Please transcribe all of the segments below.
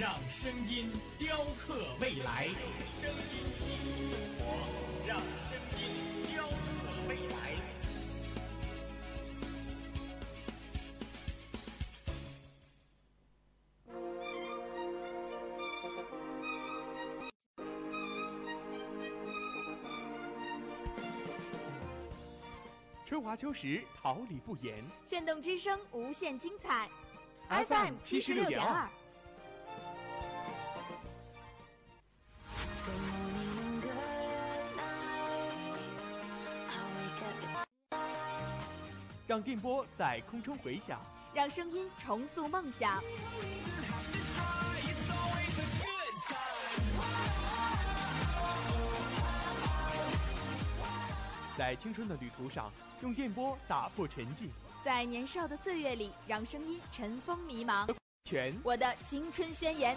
让声音雕刻未来。声音生活，让声音雕刻未来。春华秋实，桃李不言。炫动之声，无限精彩。FM 七十六点二。让电波在空中回响，让声音重塑梦想。在青春的旅途上，用电波打破沉寂。在年少的岁月里，让声音尘封迷茫。全我的青春宣言。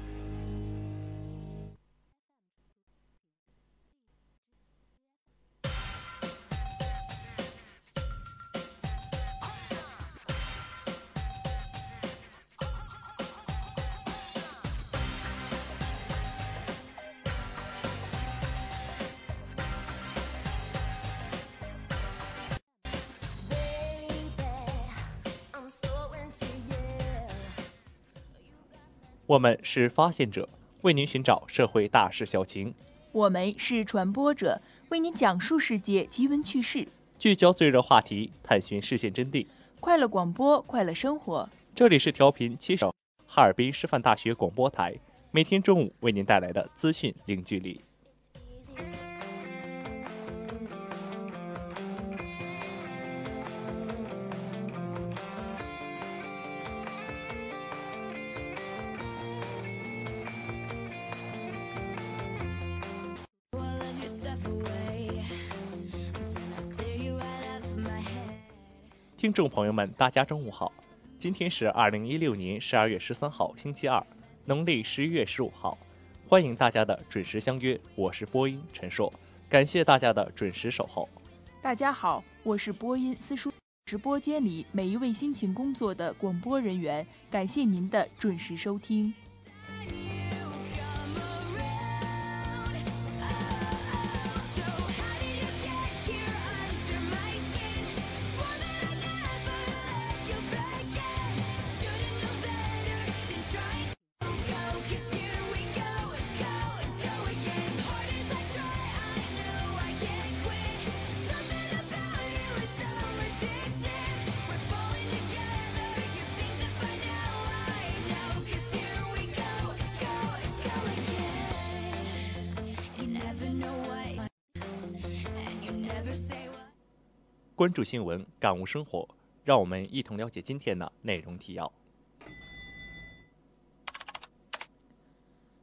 我们是发现者，为您寻找社会大事小情；我们是传播者，为您讲述世界奇闻趣事，聚焦最热话题，探寻事件真谛。快乐广播，快乐生活。这里是调频七首，哈尔滨师范大学广播台，每天中午为您带来的资讯零距离。听众朋友们，大家中午好！今天是二零一六年十二月十三号，星期二，农历十一月十五号。欢迎大家的准时相约，我是播音陈硕，感谢大家的准时守候。大家好，我是播音思书。直播间里每一位辛勤工作的广播人员，感谢您的准时收听。关注新闻，感悟生活，让我们一同了解今天的内容提要。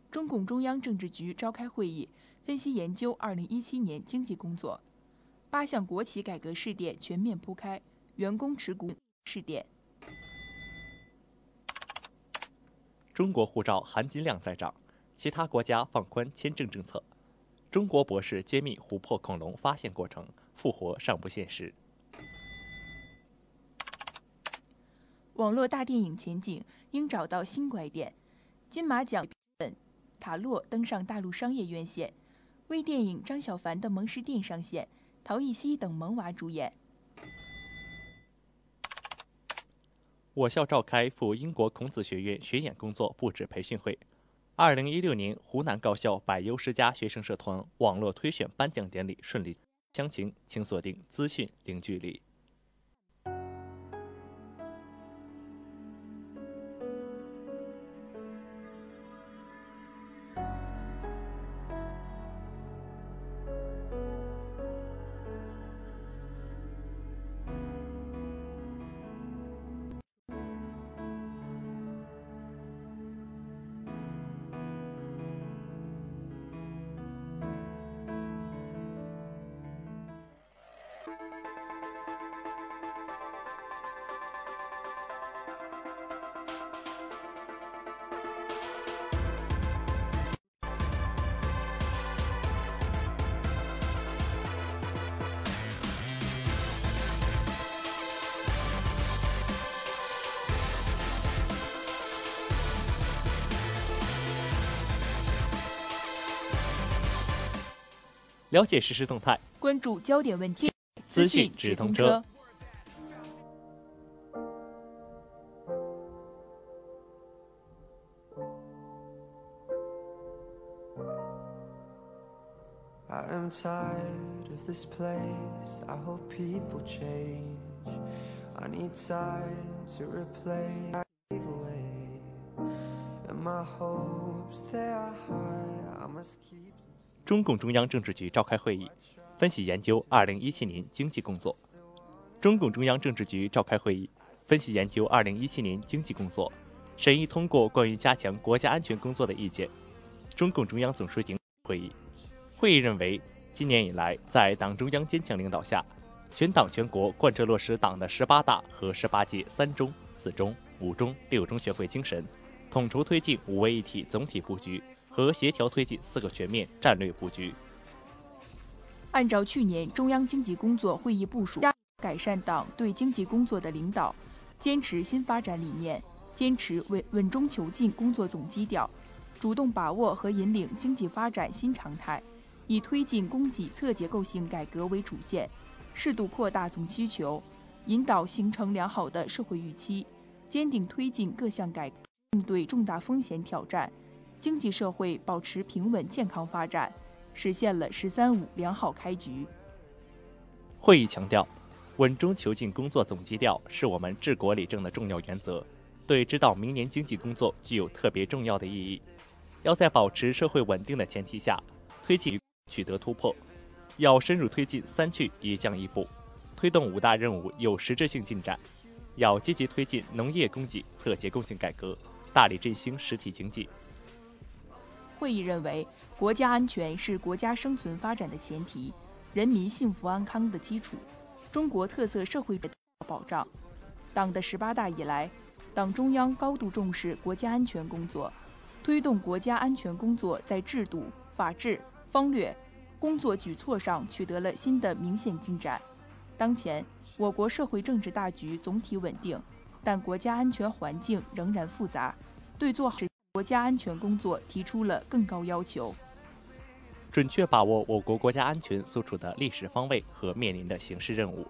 中共中央政治局召开会议，分析研究二零一七年经济工作，八项国企改革试点全面铺开，员工持股试点。中国护照含金量在涨，其他国家放宽签证政策。中国博士揭秘琥珀恐龙发现过程，复活尚不现实。网络大电影前景应找到新拐点。金马奖本塔洛登上大陆商业院线，微电影张小凡的《蒙氏店》上线，陶艺希等萌娃主演。我校召开赴英国孔子学院学演工作布置培训会。二零一六年湖南高校百优十佳学生社团网络推选颁奖典礼顺利。详情请锁定资讯零距离。了解实时动态，关注焦点问题，资讯直通车。I am tired of this place. I hope people change. I need time to replay. I gave away. And my hopes they are high. I must keep. 中共中央政治局召开会议，分析研究2017年经济工作。中共中央政治局召开会议，分析研究2017年经济工作，审议通过关于加强国家安全工作的意见。中共中央总书记会议。会议认为，今年以来，在党中央坚强领导下，全党全国贯彻落实党的十八大和十八届三中、四中、五中、六中全会精神，统筹推进五位一体总体布局和协调推进四个全面战略布局。按照去年中央经济工作会议部署，改善党对经济工作的领导，坚持新发展理念，坚持稳稳中求进工作总基调，主动把握和引领经济发展新常态。以推进供给侧结构性改革为主线，适度扩大总需求，引导形成良好的社会预期，坚定推进各项改，应对重大风险挑战，经济社会保持平稳健康发展，实现了“十三五”良好开局。会议强调，稳中求进工作总基调是我们治国理政的重要原则，对指导明年经济工作具有特别重要的意义。要在保持社会稳定的前提下，推进。取得突破，要深入推进“三去一降一补”，推动五大任务有实质性进展；要积极推进农业供给侧结构性改革，大力振兴实体经济。会议认为，国家安全是国家生存发展的前提，人民幸福安康的基础，中国特色社会的保障。党的十八大以来，党中央高度重视国家安全工作，推动国家安全工作在制度、法治。方略、工作举措上取得了新的明显进展。当前，我国社会政治大局总体稳定，但国家安全环境仍然复杂，对做好国家安全工作提出了更高要求。准确把握我国国家安全所处的历史方位和面临的形势任务，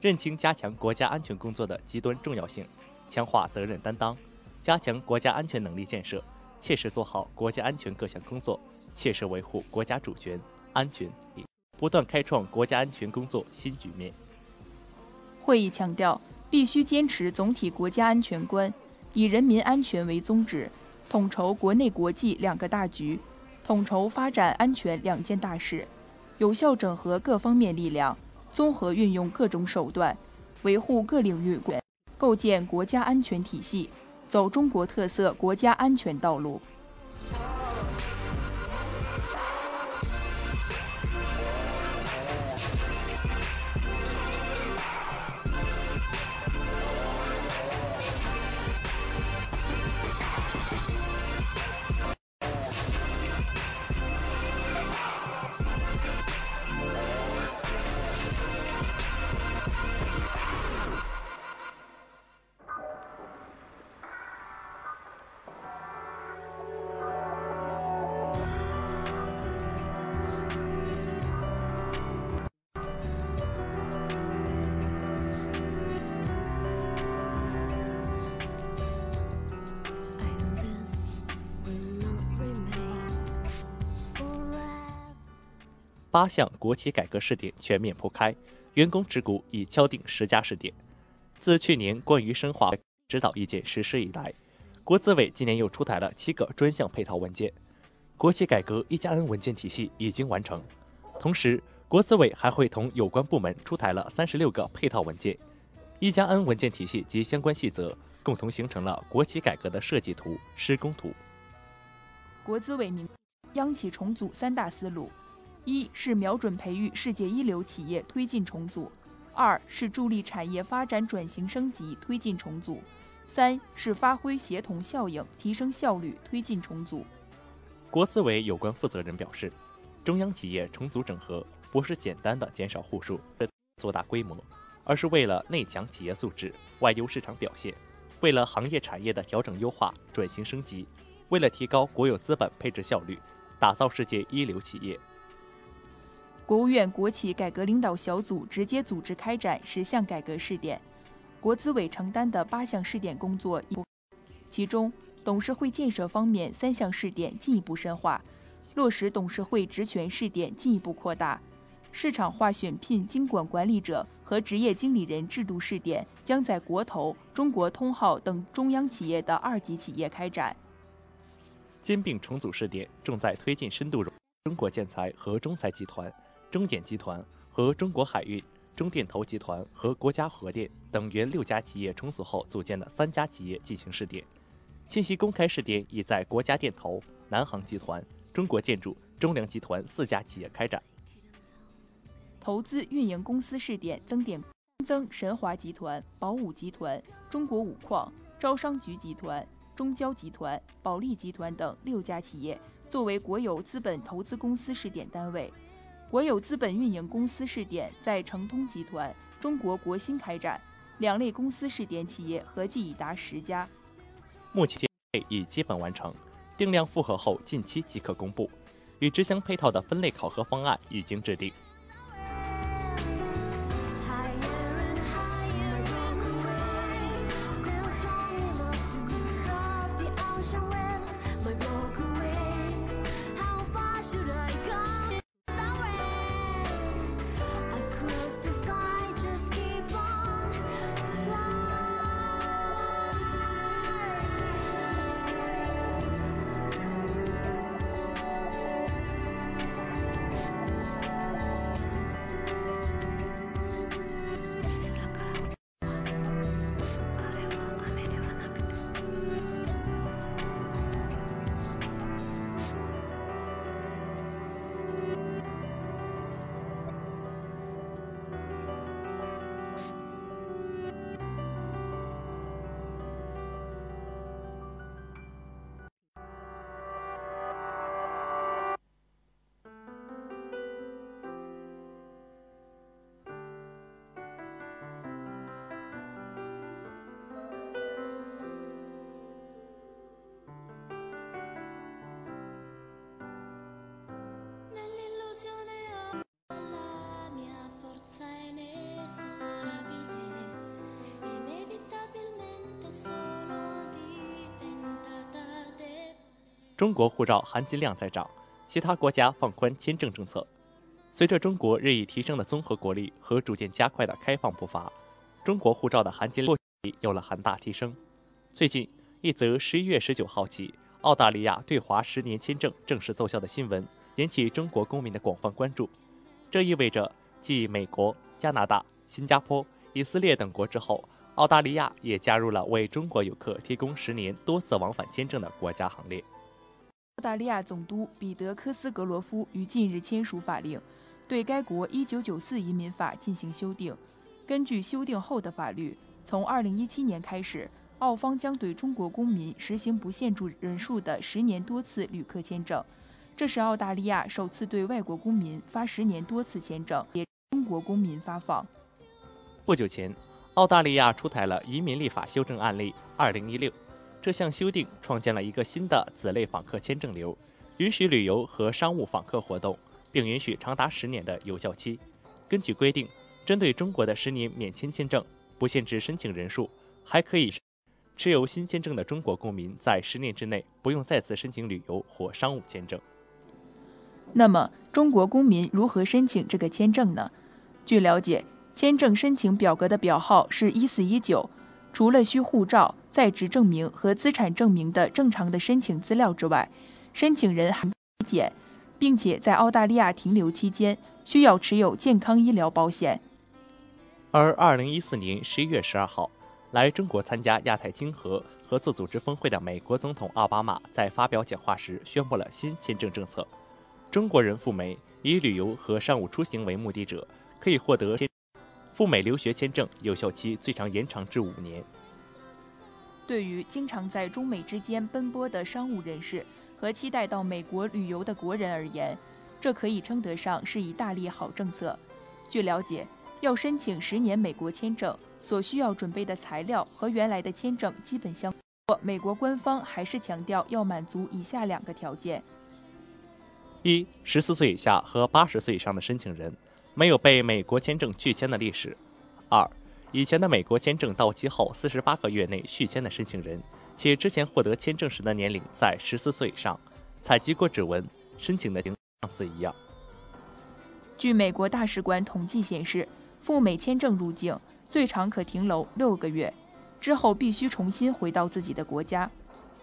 认清加强国家安全工作的极端重要性，强化责任担当，加强国家安全能力建设，切实做好国家安全各项工作。切实维护国家主权、安全，不断开创国家安全工作新局面。会议强调，必须坚持总体国家安全观，以人民安全为宗旨，统筹国内国际两个大局，统筹发展安全两件大事，有效整合各方面力量，综合运用各种手段，维护各领域管，构建国家安全体系，走中国特色国家安全道路。八项国企改革试点全面铺开，员工持股已敲定十家试点。自去年关于深化指导意见实施以来，国资委今年又出台了七个专项配套文件。国企改革“一加 N” 文件体系已经完成，同时，国资委还会同有关部门出台了三十六个配套文件，“一加 N” 文件体系及相关细则共同形成了国企改革的设计图、施工图。国资委明央企重组三大思路。一是瞄准培育世界一流企业推进重组，二是助力产业发展转型升级推进重组，三是发挥协同效应提升效率推进重组。国资委有关负责人表示，中央企业重组整合不是简单的减少户数、做大规模，而是为了内强企业素质、外优市场表现，为了行业产业的调整优化、转型升级，为了提高国有资本配置效率，打造世界一流企业。国务院国企改革领导小组直接组织开展十项改革试点，国资委承担的八项试点工作，其中董事会建设方面三项试点进一步深化，落实董事会职权试点进一步扩大，市场化选聘经管管理者和职业经理人制度试点将在国投、中国通号等中央企业的二级企业开展。兼并重组试点正在推进深度融中国建材和中材集团。中冶集团和中国海运、中电投集团和国家核电等原六家企业重组后组建的三家企业进行试点，信息公开试点已在国家电投、南航集团、中国建筑、中粮集团四家企业开展。投资运营公司试点增点增神华集团、宝武集团、中国五矿、招商局集团、中交集团、保利集团等六家企业作为国有资本投资公司试点单位。国有资本运营公司试点在成通集团、中国国新开展，两类公司试点企业合计已达十家。目前已基本完成，定量复核后近期即可公布。与之相配套的分类考核方案已经制定。中国护照含金量在涨，其他国家放宽签证政策。随着中国日益提升的综合国力和逐渐加快的开放步伐，中国护照的含金量有了很大提升。最近，一则十一月十九号起澳大利亚对华十年签证正式奏效的新闻，引起中国公民的广泛关注。这意味着，继美国、加拿大、新加坡、以色列等国之后，澳大利亚也加入了为中国游客提供十年多次往返签证的国家行列。澳大利亚总督彼得·科斯格罗夫于近日签署法令，对该国1994移民法进行修订。根据修订后的法律，从2017年开始，澳方将对中国公民实行不限住人数的十年多次旅客签证。这是澳大利亚首次对外国公民发十年多次签证，也国公民发放。不久前，澳大利亚出台了移民立法修正案例2016。这项修订创建了一个新的子类访客签证流，允许旅游和商务访客活动，并允许长达十年的有效期。根据规定，针对中国的十年免签签证不限制申请人数，还可以持有新签证的中国公民在十年之内不用再次申请旅游或商务签证。那么，中国公民如何申请这个签证呢？据了解，签证申请表格的表号是一四一九，除了需护照。在职证明和资产证明的正常的申请资料之外，申请人还体检，并且在澳大利亚停留期间需要持有健康医疗保险。而二零一四年十一月十二号，来中国参加亚太经合合作组织峰会的美国总统奥巴马在发表讲话时宣布了新签证政策：中国人赴美以旅游和商务出行为目的者可以获得赴美留学签证，有效期最长延长至五年。对于经常在中美之间奔波的商务人士和期待到美国旅游的国人而言，这可以称得上是一大利好政策。据了解，要申请十年美国签证，所需要准备的材料和原来的签证基本相若。美国官方还是强调要满足以下两个条件：一、十四岁以下和八十岁以上的申请人没有被美国签证拒签的历史；二、以前的美国签证到期后四十八个月内续签的申请人，且之前获得签证时的年龄在十四岁以上，采集过指纹，申请的样子一样。据美国大使馆统计显示，赴美签证入境最长可停留六个月，之后必须重新回到自己的国家。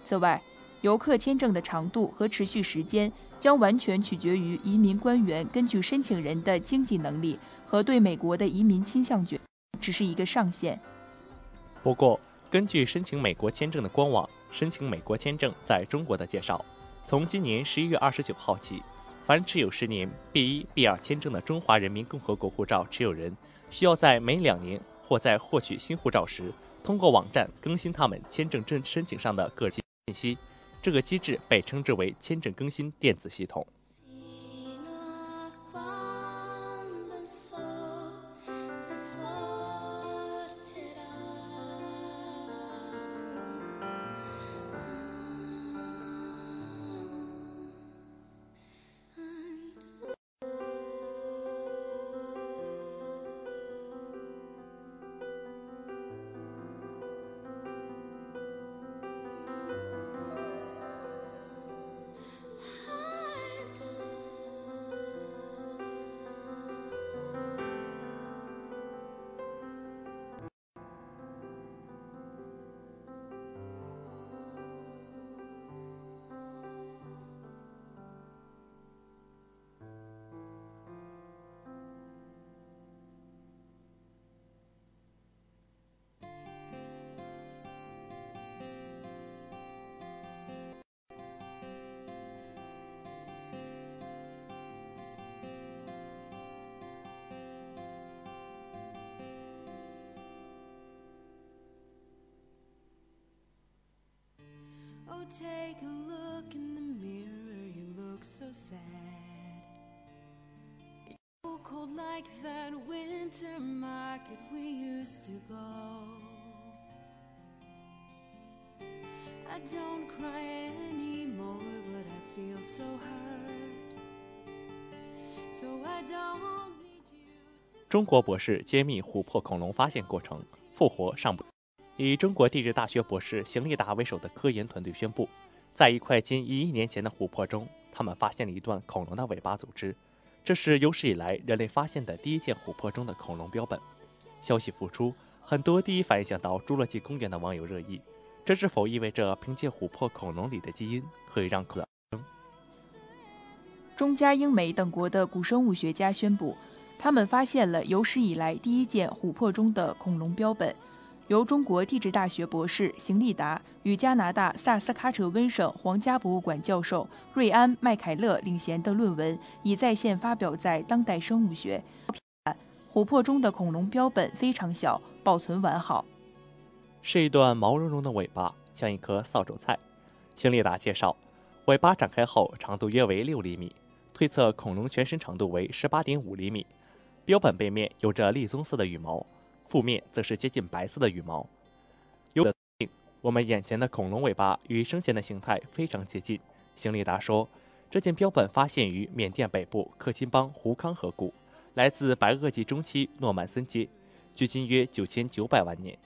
此外，游客签证的长度和持续时间将完全取决于移民官员根据申请人的经济能力和对美国的移民倾向决，只是一个上限。不过，根据申请美国签证的官网“申请美国签证在中国”的介绍，从今年十一月二十九号起，凡持有十年 B 一、B 二签证的中华人民共和国护照持有人，需要在每两年或在获取新护照时，通过网站更新他们签证证申请上的个人信息。这个机制被称之为签证更新电子系统。take a look in the mirror, you look so sad. It's so cold like that winter market we used to go. I don't cry anymore, but I feel so hurt. So I don't need you to. 中国博士揭秘琥珀恐龙发现过程，复活尚不。 以中国地质大学博士邢立达为首的科研团队宣布，在一块近一亿年前的琥珀中，他们发现了一段恐龙的尾巴组织，这是有史以来人类发现的第一件琥珀中的恐龙标本。消息复出，很多第一反应想到《侏罗纪公园》的网友热议，这是否意味着凭借琥珀恐龙里的基因可以让可中加英美等国的古生物学家宣布，他们发现了有史以来第一件琥珀中的恐龙标本。由中国地质大学博士邢立达与加拿大萨斯喀彻温省皇家博物馆教授瑞安·麦凯勒领衔的论文已在线发表在《当代生物学》。琥珀中的恐龙标本非常小，保存完好，是一段毛茸茸的尾巴，像一颗扫帚菜。邢立达介绍，尾巴展开后长度约为六厘米，推测恐龙全身长度为十八点五厘米。标本背面有着栗棕色的羽毛。腹面则是接近白色的羽毛。有的我们眼前的恐龙尾巴与生前的形态非常接近。邢立达说，这件标本发现于缅甸北部克钦邦胡康河谷，来自白垩纪中期诺曼森阶，距今约九千九百万年。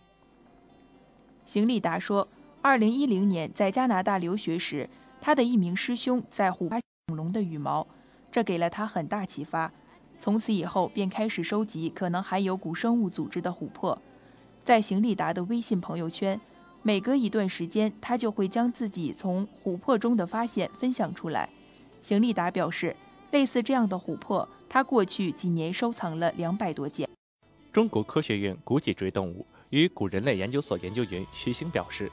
邢立达说，二零一零年在加拿大留学时，他的一名师兄在湖发恐龙的羽毛，这给了他很大启发。从此以后，便开始收集可能含有古生物组织的琥珀。在邢立达的微信朋友圈，每隔一段时间，他就会将自己从琥珀中的发现分享出来。邢立达表示，类似这样的琥珀，他过去几年收藏了两百多件。中国科学院古脊椎动物与古人类研究所研究员徐星表示，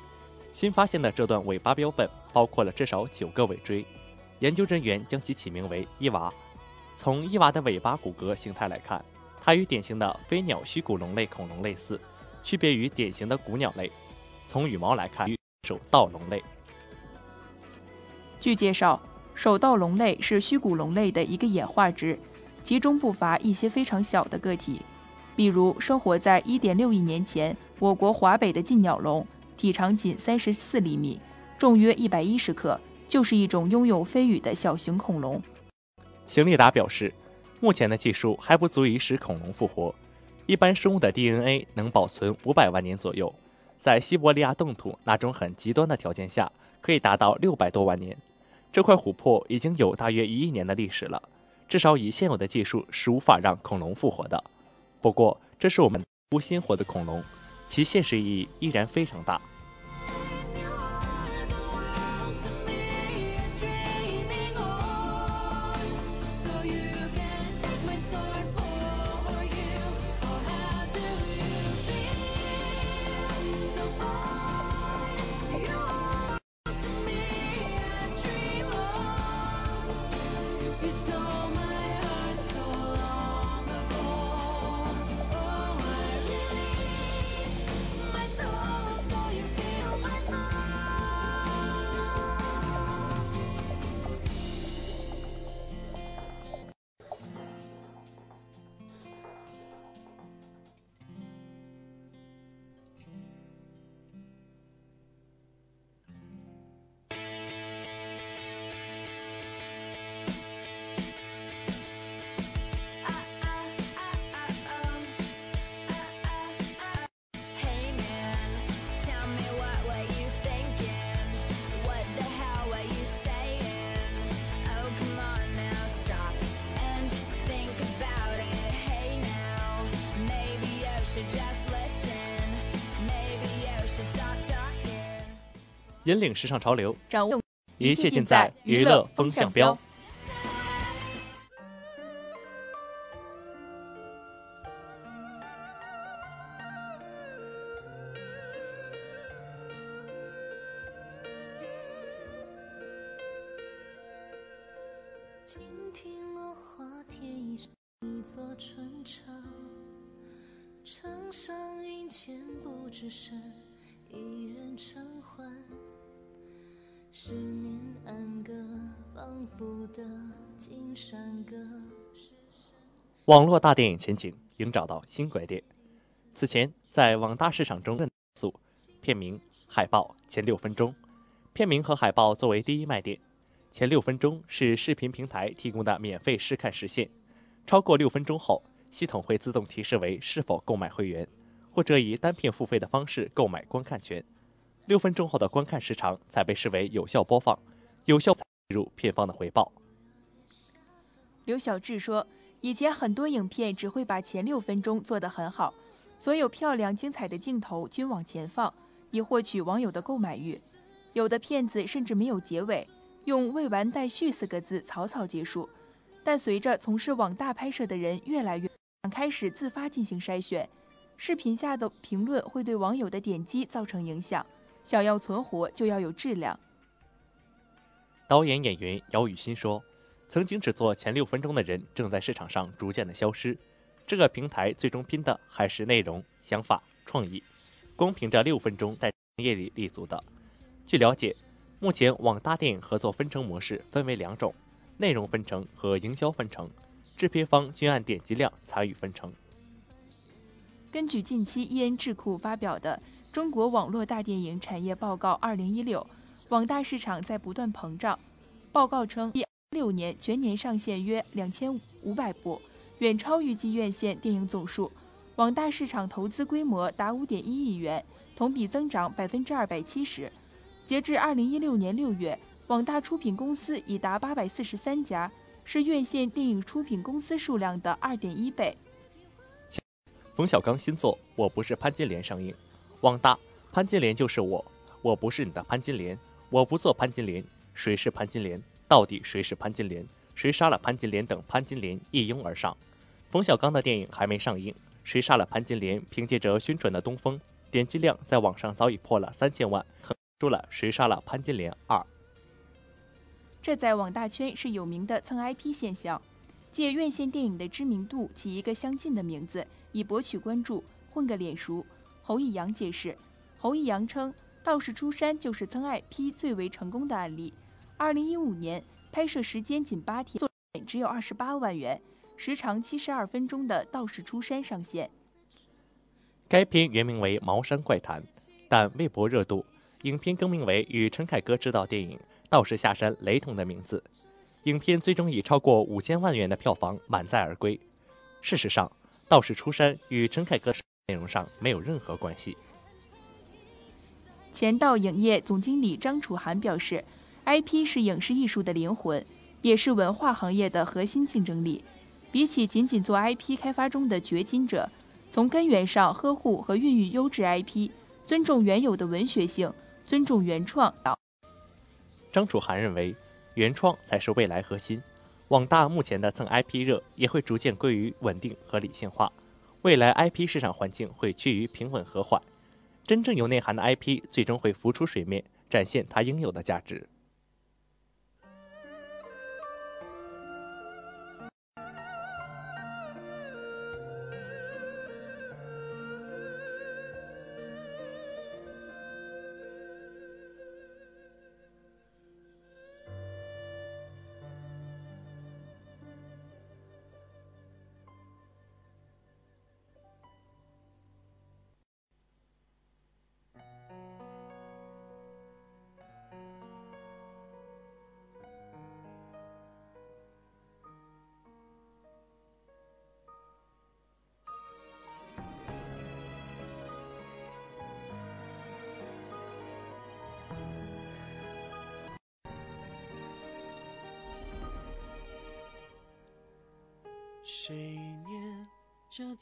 新发现的这段尾巴标本包括了至少九个尾椎，研究人员将其起名为伊娃。从伊娃的尾巴骨骼形态来看，它与典型的飞鸟虚骨龙类恐龙类似，区别于典型的古鸟类。从羽毛来看，与手盗龙类。据介绍，手盗龙类是虚骨龙类的一个演化支，其中不乏一些非常小的个体，比如生活在1.6亿年前我国华北的近鸟龙，体长仅34厘米，重约110克，就是一种拥有飞羽的小型恐龙。邢立达表示，目前的技术还不足以使恐龙复活，一般生物的 DNA 能保存五百万年左右，在西伯利亚冻土那种很极端的条件下，可以达到六百多万年。这块琥珀已经有大约一亿年的历史了，至少以现有的技术是无法让恐龙复活的。不过，这是我们不鲜活的恐龙，其现实意义依然非常大。引领时尚潮流，掌握一切尽在娱乐风向标。倾听落花添一座春潮，城上云间不知身一人偿还。十年安歌，仿佛的金山歌。网络大电影前景应找到新拐点。此前在网大市场中，素片名、海报前六分钟，片名和海报作为第一卖点。前六分钟是视频平台提供的免费试看时限，超过六分钟后，系统会自动提示为是否购买会员，或者以单片付费的方式购买观看权。六分钟后的观看时长才被视为有效播放，有效入片方的回报。刘晓志说：“以前很多影片只会把前六分钟做得很好，所有漂亮精彩的镜头均往前放，以获取网友的购买欲。有的片子甚至没有结尾。”用“未完待续”四个字草草结束，但随着从事网大拍摄的人越来越开始自发进行筛选，视频下的评论会对网友的点击造成影响。想要存活，就要有质量。导演演员姚雨欣说：“曾经只做前六分钟的人，正在市场上逐渐的消失。这个平台最终拼的还是内容、想法、创意。光凭着六分钟在行业里立足的，据了解。”目前网大电影合作分成模式分为两种：内容分成和营销分成，制片方均按点击量参与分成。根据近期伊恩智库发表的《中国网络大电影产业报告（二零一六）》，网大市场在不断膨胀。报告称，一六年全年上线约两千五百部，远超预计院线电影总数。网大市场投资规模达五点一亿元，同比增长百分之二百七十。截至二零一六年六月，网大出品公司已达八百四十三家，是院线电影出品公司数量的二点一倍。冯小刚新作《我不是潘金莲》上映，网大潘金莲就是我，我不是你的潘金莲，我不做潘金莲，谁是潘金莲？到底谁是潘金莲？谁杀了潘金莲？等潘金莲一拥而上。冯小刚的电影还没上映，《谁杀了潘金莲》凭借着宣传的东风，点击量在网上早已破了三千万。出了《谁杀了潘金莲二》，这在网大圈是有名的蹭 IP 现象，借院线电影的知名度起一个相近的名字，以博取关注，混个脸熟。侯义阳解释，侯义阳称，《道士出山》就是蹭 IP 最为成功的案例。二零一五年拍摄时间仅八天，作品只有二十八万元，时长七十二分钟的《道士出山》上线。该片原名为《茅山怪谈》，但微博热度。影片更名为与陈凯歌执导电影《道士下山》雷同的名字。影片最终以超过五千万元的票房满载而归。事实上，《道士出山》与陈凯歌内容上没有任何关系。前道影业总经理张楚涵表示，IP 是影视艺术的灵魂，也是文化行业的核心竞争力。比起仅仅做 IP 开发中的掘金者，从根源上呵护和孕育优质 IP，尊重原有的文学性，尊重原创。张楚涵认为，原创才是未来核心。网大目前的蹭 IP 热也会逐渐归于稳定和理性化，未来 IP 市场环境会趋于平稳和缓。真正有内涵的 IP 最终会浮出水面，展现它应有的价值。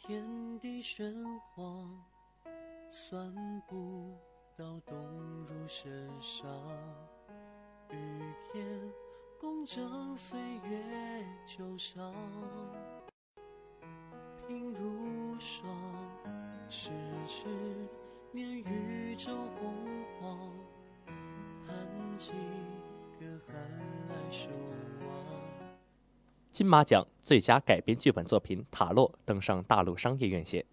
天地玄黄，算不到冬入身上。雨天共争岁月旧伤，鬓如霜，痴痴念宇宙洪荒，盼几个寒来暑往。金马奖最佳改编剧本作品《塔洛》登上大陆商业院线。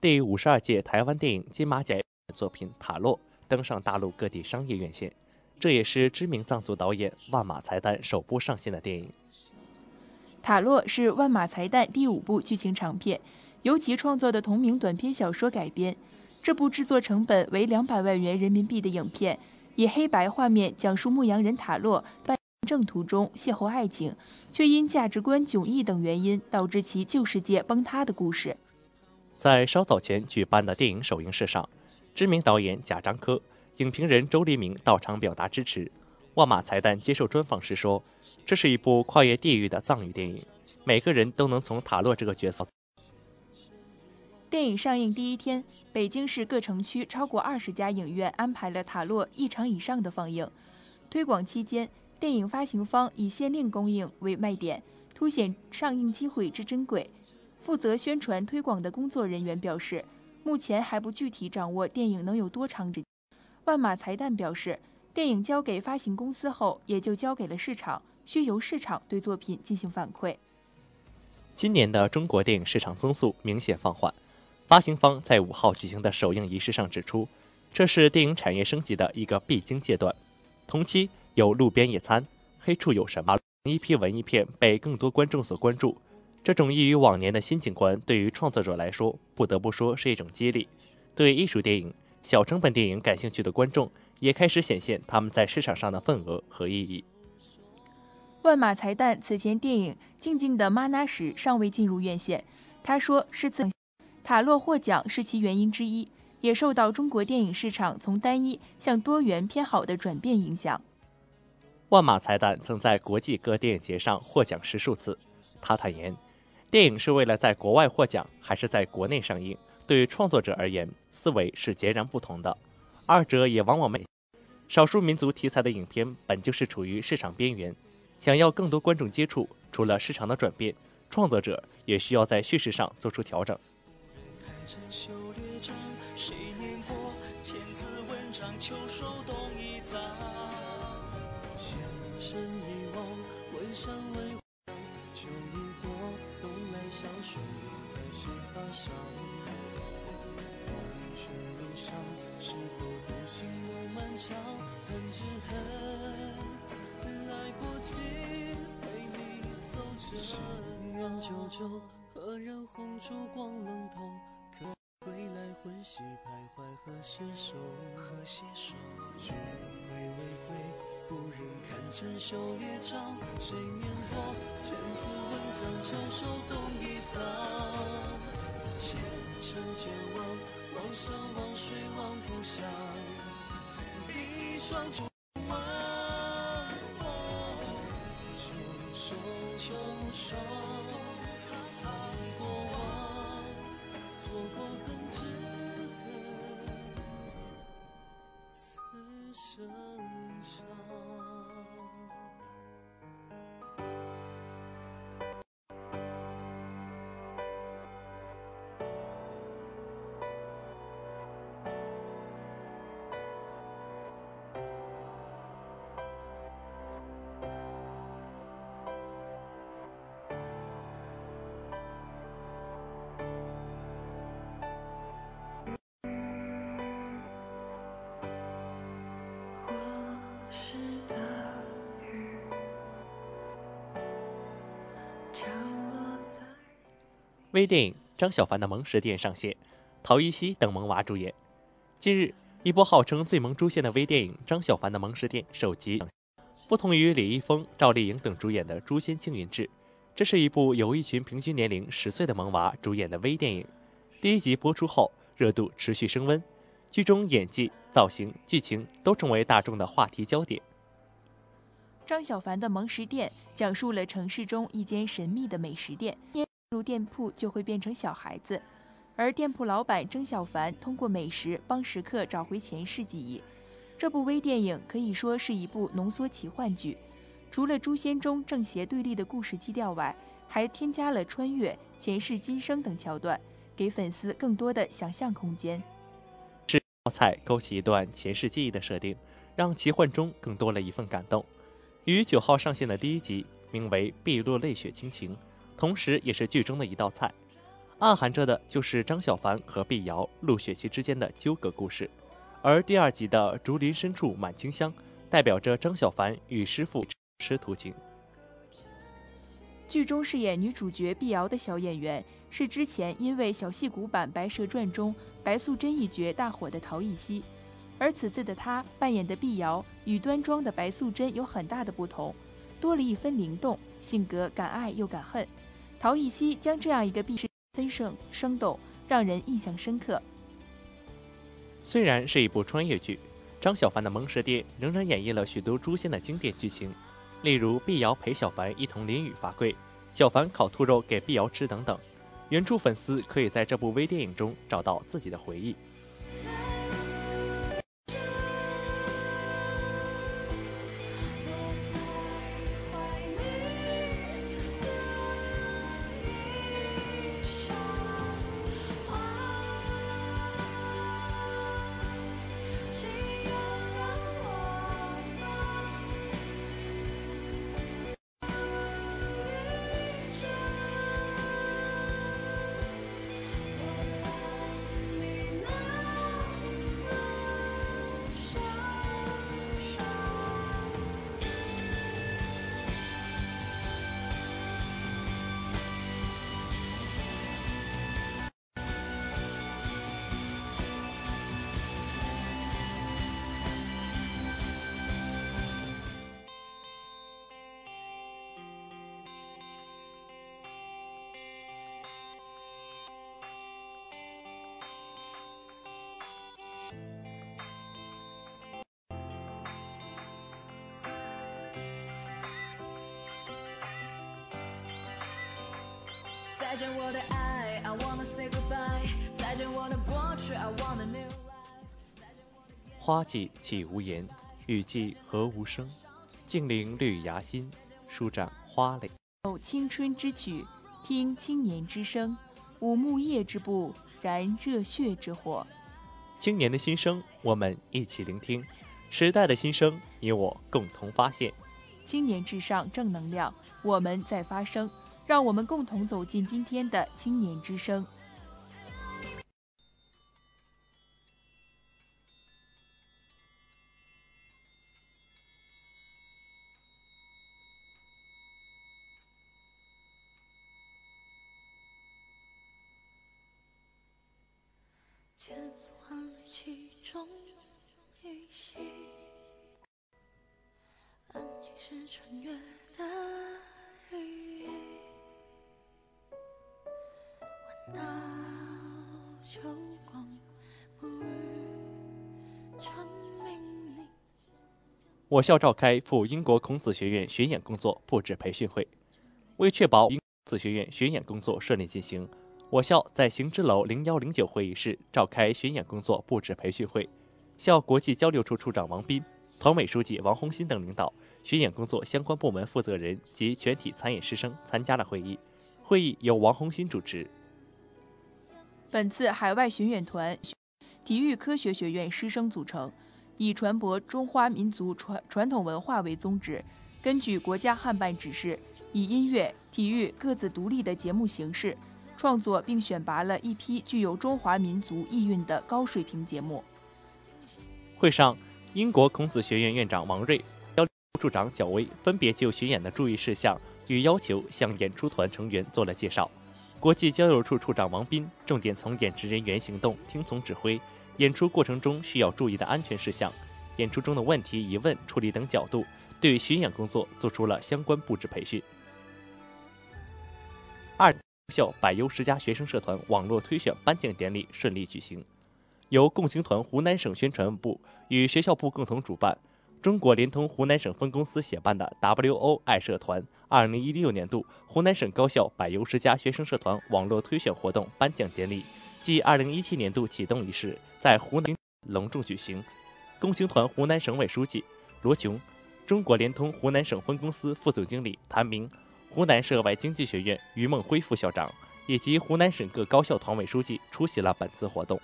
第五十二届台湾电影金马奖作品《塔洛》登上大陆各地商业院线，这也是知名藏族导演万马才旦首部上线的电影。《塔洛》是万马才旦第五部剧情长片，由其创作的同名短篇小说改编。这部制作成本为两百万元人民币的影片，以黑白画面讲述牧羊人塔洛。正途中邂逅爱情，却因价值观迥异等原因，导致其旧世界崩塌的故事。在稍早前举办的电影首映式上，知名导演贾樟柯、影评人周黎明到场表达支持。万马才旦接受专访时说：“这是一部跨越地域的藏语电影，每个人都能从塔洛这个角色。”电影上映第一天，北京市各城区超过二十家影院安排了塔洛一场以上的放映。推广期间。电影发行方以限令供应为卖点，凸显上映机会之珍贵。负责宣传推广的工作人员表示，目前还不具体掌握电影能有多长时间。万马财旦表示，电影交给发行公司后，也就交给了市场，需由市场对作品进行反馈。今年的中国电影市场增速明显放缓，发行方在五号举行的首映仪式上指出，这是电影产业升级的一个必经阶段。同期。有路边野餐，黑处有什么？一批文艺片被更多观众所关注，这种异于往年的新景观，对于创作者来说，不得不说是一种激励。对艺术电影、小成本电影感兴趣的观众，也开始显现他们在市场上的份额和意义。万马才旦此前电影《静静的玛纳什》尚未进入院线，他说是自塔洛获奖是其原因之一，也受到中国电影市场从单一向多元偏好的转变影响。万马才旦曾在国际各电影节上获奖十数次。他坦言，电影是为了在国外获奖，还是在国内上映，对于创作者而言，思维是截然不同的。二者也往往没。少数民族题材的影片本就是处于市场边缘，想要更多观众接触，除了市场的转变，创作者也需要在叙事上做出调整。前尘遗忘，问山微秋已过，冬来小雪又在谁发上？风雪路上，是否独行路漫长？恨只恨来不及陪你走着。十年久久，何人红烛光冷透？可归来魂兮徘徊，何携手？何携手？君归未归，不忍看。珍馐列章，谁念过千字文章，翘首懂一藏。前尘渐忘，望山望水望故乡，闭上烛望，秋收秋霜，微电影张小凡的萌食店上线，陶艺熙等萌娃主演。近日，一部号称最萌诛仙的微电影《张小凡的萌食店》首集。不同于李易峰、赵丽颖等主演的《诛仙青云志》，这是一部由一群平均年龄十岁的萌娃主演的微电影。第一集播出后，热度持续升温，剧中演技、造型、剧情都成为大众的话题焦点。张小凡的萌食店讲述了城市中一间神秘的美食店，入店铺就会变成小孩子，而店铺老板曾小凡通过美食帮食客找回前世记忆。这部微电影可以说是一部浓缩奇幻剧，除了诛仙中正邪对立的故事基调外，还添加了穿越、前世今生等桥段，给粉丝更多的想象空间。泡菜勾起一段前世记忆的设定，让奇幻中更多了一份感动。于九号上线的第一集名为《碧落泪雪亲情》，同时也是剧中的一道菜，暗含着的就是张小凡和碧瑶、陆雪琪之间的纠葛故事。而第二集的“竹林深处满清香”，代表着张小凡与师傅师徒情。剧中饰演女主角碧瑶的小演员是之前因为小戏骨版《白蛇传》中白素贞一角大火的陶艺熙，而此次的她扮演的碧瑶与端庄的白素贞有很大的不同，多了一分灵动，性格敢爱又敢恨。陶艺希将这样一个碧是分盛生动，让人印象深刻。虽然是一部穿越剧，张小凡的萌蛇爹仍然演绎了许多诛仙的经典剧情，例如碧瑶陪小凡一同淋雨罚跪，小凡烤兔肉给碧瑶吃等等。原著粉丝可以在这部微电影中找到自己的回忆。再见我的爱，I wanna say goodbye。再见我的过去，I want a new life。花季岂无言，雨季何无声？静聆绿芽心，舒展花蕾。有青春之曲，听青年之声，舞木叶之步，燃热血之火。青年的心声，我们一起聆听；时代的心声，你我共同发现。青年至上，正能量，我们在发声。让我们共同走进今天的青年之声。我校召开赴英国孔子学院巡演工作布置培训会，为确保孔子学院巡演工作顺利进行，我校在行知楼零幺零九会议室召开巡演工作布置培训会。校国际交流处处长王斌、团委书记王红新等领导、巡演工作相关部门负责人及全体参演师生参加了会议。会议由王红新主持。本次海外巡演团，体育科学学院师生组成，以传播中华民族传传统文化为宗旨，根据国家汉办指示，以音乐、体育各自独立的节目形式，创作并选拔了一批具有中华民族意蕴的高水平节目。会上，英国孔子学院院长王瑞、交流处长角威分别就巡演的注意事项与要求向演出团成员做了介绍。国际交流处处长王斌重点从演职人员行动听从指挥、演出过程中需要注意的安全事项、演出中的问题疑问处理等角度，对巡演工作做出了相关布置培训。二校百优十佳学生社团网络推选颁奖典礼顺利举行。由共青团湖南省宣传部与学校部共同主办，中国联通湖南省分公司协办的 WO 爱社团2016年度湖南省高校百优十佳学生社团网络推选活动颁奖典礼暨2017年度启动仪式在湖南隆重举行。共青团湖南省委书记罗琼、中国联通湖南省分公司副总经理谭明、湖南涉外经济学院于梦辉副校长以及湖南省各高校团委书记出席了本次活动。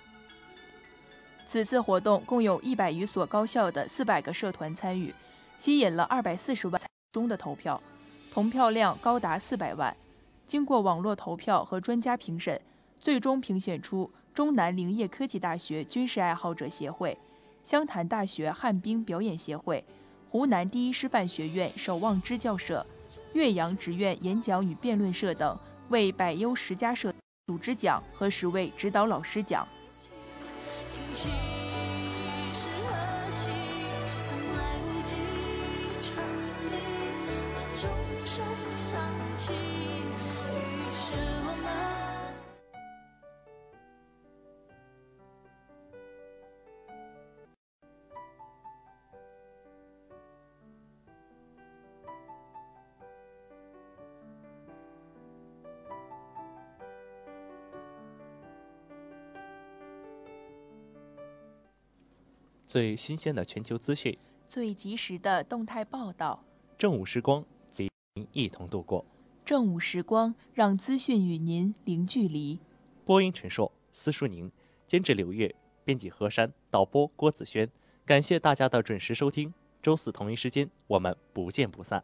此次活动共有一百余所高校的四百个社团参与，吸引了二百四十万中的投票，投票量高达四百万。经过网络投票和专家评审，最终评选出中南林业科技大学军事爱好者协会、湘潭大学旱冰表演协会、湖南第一师范学院守望支教社、岳阳职院演讲与辩论社等为百优十佳社组织奖和十位指导老师奖。最新鲜的全球资讯，最及时的动态报道，正午时光，与您一同度过。正午时光，让资讯与您零距离。播音陈硕、司淑宁，监制刘月，编辑何山，导播郭子轩。感谢大家的准时收听，周四同一时间，我们不见不散。